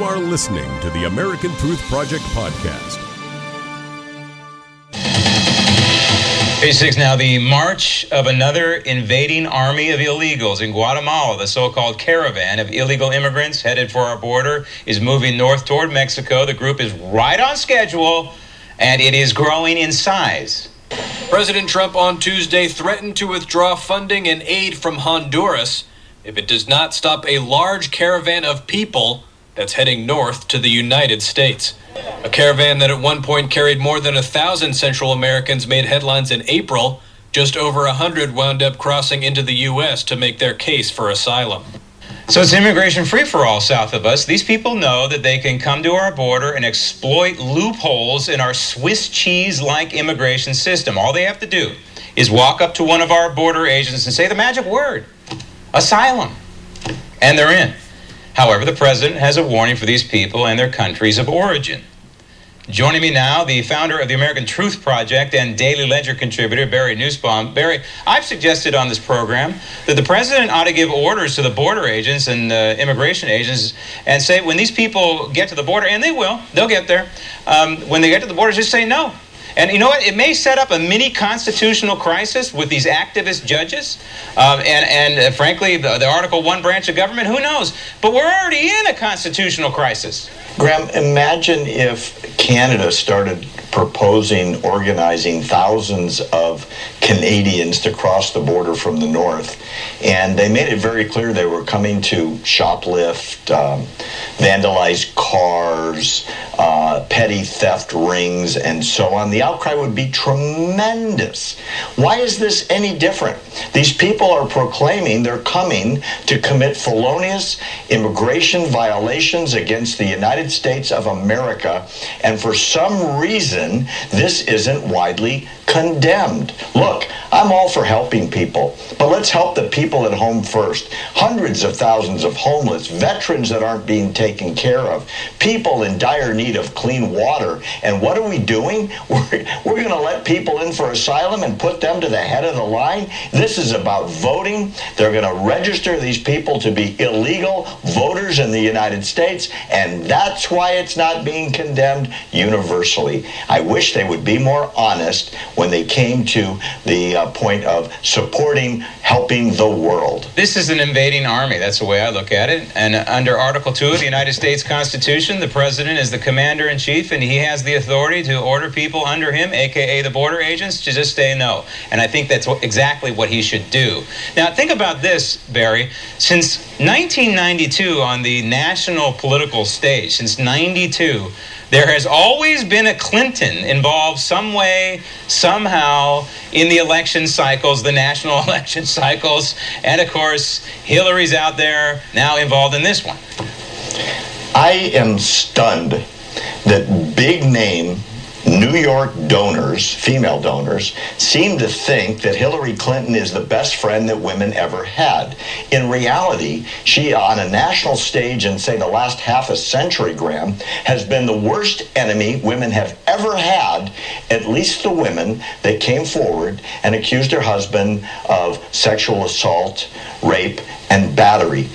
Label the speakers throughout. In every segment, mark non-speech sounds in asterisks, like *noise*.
Speaker 1: You are listening to the American Truth Project podcast.
Speaker 2: Page six now. The march of another invading army of illegals in Guatemala, the so called caravan of illegal immigrants headed for our border, is moving north toward Mexico. The group is right on schedule and it is growing in size.
Speaker 3: President Trump on Tuesday threatened to withdraw funding and aid from Honduras if it does not stop a large caravan of people that's heading north to the United States. A caravan that at one point carried more than a thousand Central Americans made headlines in April. Just over a hundred wound up crossing into the U.S. to make their case for asylum.
Speaker 2: So it's immigration free for all south of us. These people know that they can come to our border and exploit loopholes in our Swiss cheese like immigration system. All they have to do is walk up to one of our border agents and say the magic word asylum. And they're in. However, the president has a warning for these people and their countries of origin. Joining me now, the founder of the American Truth Project and Daily Ledger contributor, Barry Nussbaum. Barry, I've suggested on this program that the president ought to give orders to the border agents and uh, immigration agents and say, when these people get to the border, and they will, they'll get there, um, when they get to the border, just say no. And you know what? It may set up a mini constitutional crisis with these activist judges. Um, and and uh, frankly, the, the Article 1 branch of government, who knows? But we're already in a constitutional crisis.
Speaker 4: Graham, imagine if Canada started proposing organizing thousands of Canadians to cross the border from the north. And they made it very clear they were coming to shoplift, um, vandalize cars, uh, petty theft rings, and so on. The outcry would be tremendous. Why is this any different? These people are proclaiming they're coming to commit felonious immigration violations against the United States of America, and for some reason, this isn't widely condemned. Look, I'm all for helping people, but let's help the people at home first. Hundreds of thousands of homeless, veterans that aren't being taken care of, people in dire need of clean water. And what are we doing? *laughs* We're, we're going to let people in for asylum and put them to the head of the line. This is about voting. They're going to register these people to be illegal voters in the United States, and that's why it's not being condemned universally. I wish they would be more honest when they came to the uh, point of supporting, helping the world.
Speaker 2: This is an invading army. That's the way I look at it. And under Article 2 of the United States Constitution, the president is the commander in chief, and he has the authority to order people under him, aka the border agents, to just say no. And I think that's exactly what he should do. Now, think about this, Barry. Since 1992, on the national political stage, since 92, there has always been a Clinton involved some way, somehow, in the election cycles, the national *laughs* election cycles. And of course, Hillary's out there now involved in this one.
Speaker 4: I am stunned that big name New York donors, female donors, seem to think that Hillary Clinton is the best friend that women ever had. In reality, she, on a national stage in, say, the last half a century, Graham, has been the worst enemy women have ever had, at least the women that came forward and accused her husband of sexual assault, rape, and battery.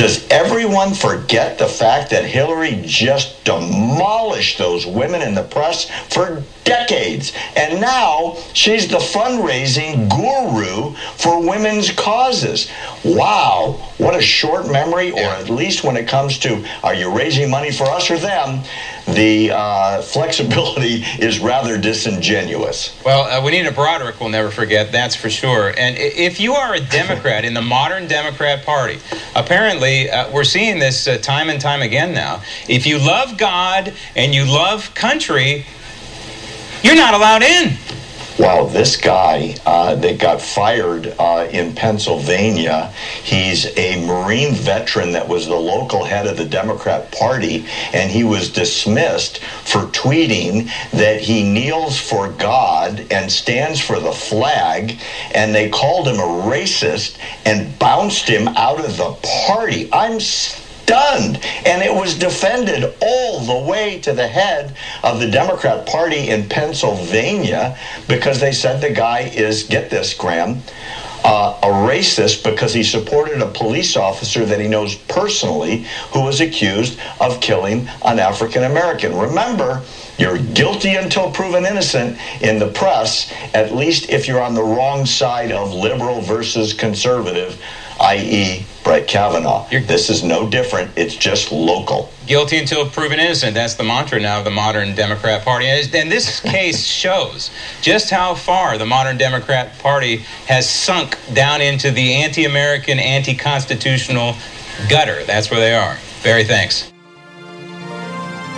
Speaker 4: Does everyone forget the fact that Hillary just demolished those women in the press for decades? And now she's the fundraising guru for women's causes. Wow, what a short memory, or at least when it comes to are you raising money for us or them? The uh, *laughs* flexibility is rather disingenuous.
Speaker 2: Well, uh, Juanita Broaddrick will never forget, that's for sure. And if you are a Democrat in the modern Democrat Party, apparently uh, we're seeing this uh, time and time again now. If you love God and you love country, you're not allowed in.
Speaker 4: Wow, this guy uh, that got fired uh, in Pennsylvania, he's a Marine veteran that was the local head of the Democrat Party, and he was dismissed for tweeting that he kneels for God and stands for the flag, and they called him a racist and bounced him out of the party. I'm stunned. And it was defended all the way to the head of the Democrat Party in Pennsylvania because they said the guy is, get this, Graham, uh, a racist because he supported a police officer that he knows personally who was accused of killing an African American. Remember, you're guilty until proven innocent in the press, at least if you're on the wrong side of liberal versus conservative, i.e., Brett Kavanaugh.
Speaker 2: You're-
Speaker 4: this is no different, it's just local.
Speaker 2: Guilty until proven innocent. That's the mantra now of the modern Democrat Party. And this *laughs* case shows just how far the modern Democrat Party has sunk down into the anti American, anti constitutional gutter. That's where they are. Barry, thanks.